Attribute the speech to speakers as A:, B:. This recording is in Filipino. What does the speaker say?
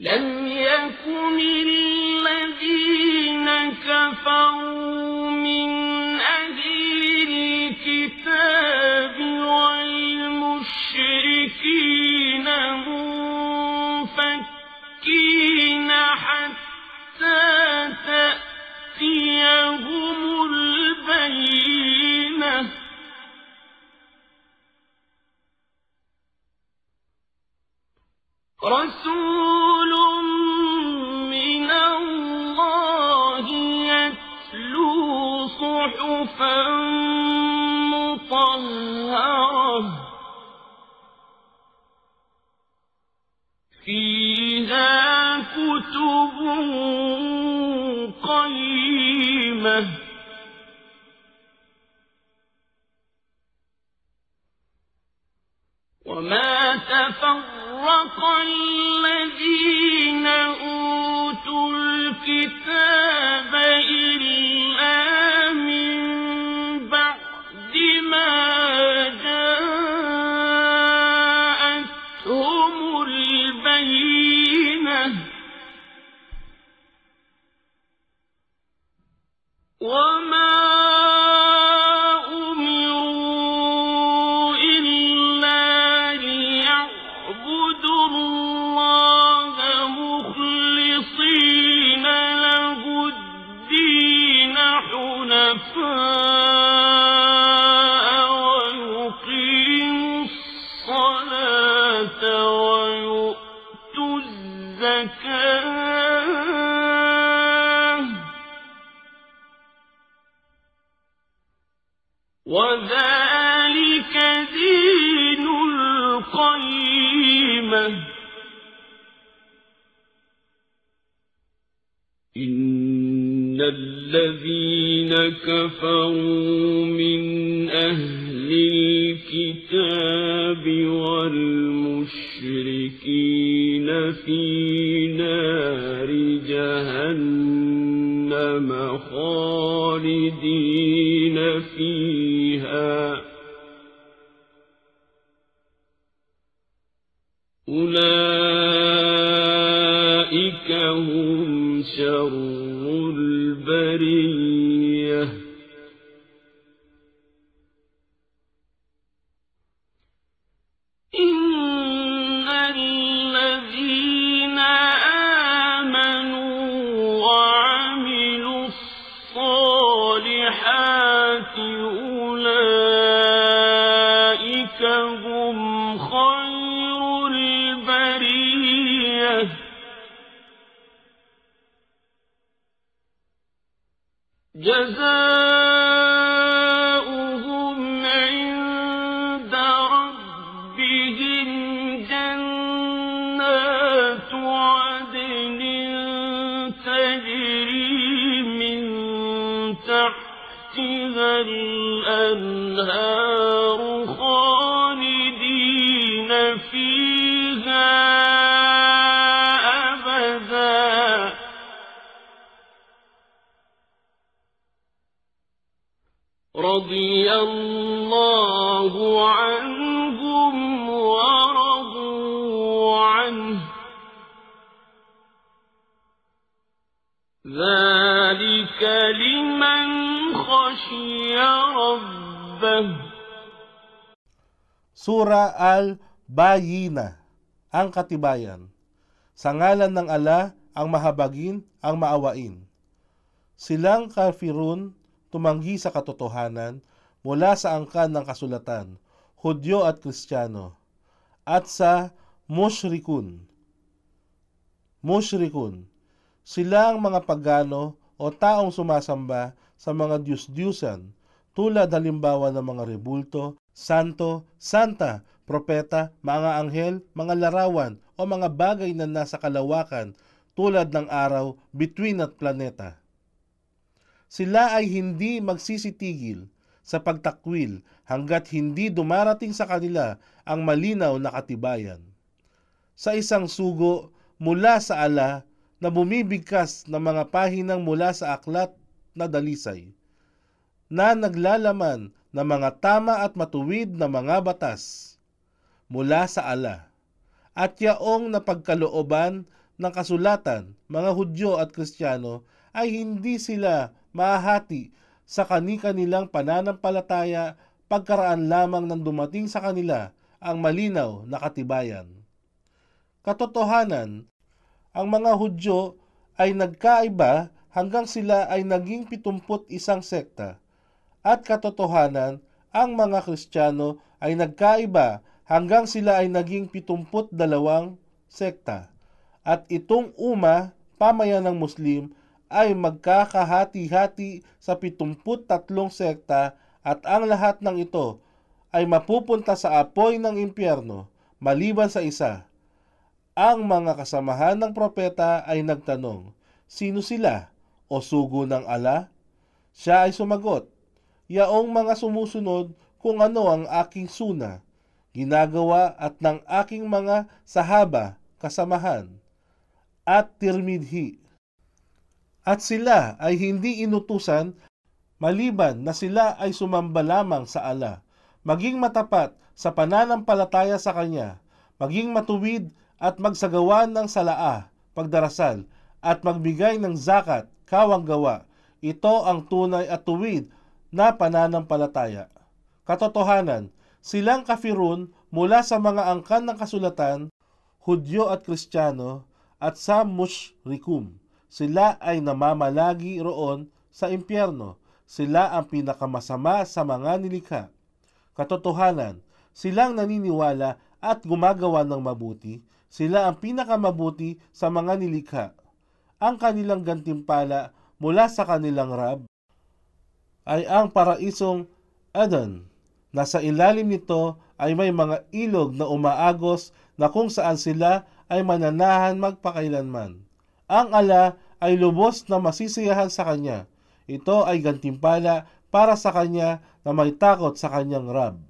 A: لم يكن الذين كفروا من أهل الكتاب والمشركين منفكين حتى تأتيهم البينة. رسول فيها كتب قيمة. وما تفرق الذين أوتوا الكتاب إلا حنفاء إن الذين كفروا من أهل الكتاب والمشركين في نار جهنم خالدين فيها أولئك جزاؤهم عند ربهم جنات عدن تجري من تحتها الأنهار خالدين رضي الله عنهم ورضوا عنه ذلك لمن خشي ربه
B: Sura al-Bayina, ang katibayan. Sa ngalan ng ala, ang mahabagin, ang maawain. Silang kafirun, tumanggi sa katotohanan mula sa angkan ng kasulatan, Hudyo at Kristiyano, at sa mushrikun. Mushrikun, silang mga pagano o taong sumasamba sa mga Diyos-Diyusan tulad halimbawa ng mga rebulto, santo, santa, propeta, mga anghel, mga larawan o mga bagay na nasa kalawakan tulad ng araw, bituin at planeta. Sila ay hindi magsisitigil sa pagtakwil hanggat hindi dumarating sa kanila ang malinaw na katibayan. Sa isang sugo mula sa ala na bumibigkas ng mga pahinang mula sa aklat na dalisay, na naglalaman ng mga tama at matuwid na mga batas mula sa ala, at yaong napagkalooban ng kasulatan, mga Hudyo at Kristiyano, ay hindi sila mahahati sa kani-kanilang pananampalataya pagkaraan lamang ng dumating sa kanila ang malinaw na katibayan. Katotohanan, ang mga Hudyo ay nagkaiba hanggang sila ay naging pitumput isang sekta. At katotohanan, ang mga Kristiyano ay nagkaiba hanggang sila ay naging pitumput dalawang sekta. At itong uma, pamayan ng Muslim, ay magkakahati-hati sa pitumput tatlong sekta at ang lahat ng ito ay mapupunta sa apoy ng impyerno maliban sa isa. Ang mga kasamahan ng propeta ay nagtanong, Sino sila? O sugo ng ala? Siya ay sumagot, Yaong mga sumusunod kung ano ang aking suna, ginagawa at ng aking mga sahaba, kasamahan, at tirmidhi. At sila ay hindi inutusan maliban na sila ay sumamba lamang sa ala, maging matapat sa pananampalataya sa Kanya, maging matuwid at magsagawa ng salaa, pagdarasal, at magbigay ng zakat, kawang gawa. Ito ang tunay at tuwid na pananampalataya. Katotohanan, silang kafirun mula sa mga angkan ng kasulatan, Hudyo at Kristiyano, at sa mushrikum. Sila ay namamalagi roon sa impyerno. Sila ang pinakamasama sa mga nilikha. Katotohanan, silang naniniwala at gumagawa ng mabuti. Sila ang pinakamabuti sa mga nilikha. Ang kanilang gantimpala mula sa kanilang Rab ay ang paraisong Adan. Nasa ilalim nito ay may mga ilog na umaagos na kung saan sila ay mananahan magpakailanman. Ang ala ay lubos na masisiyahan sa kanya. Ito ay gantimpala para sa kanya na may takot sa kanyang Rab.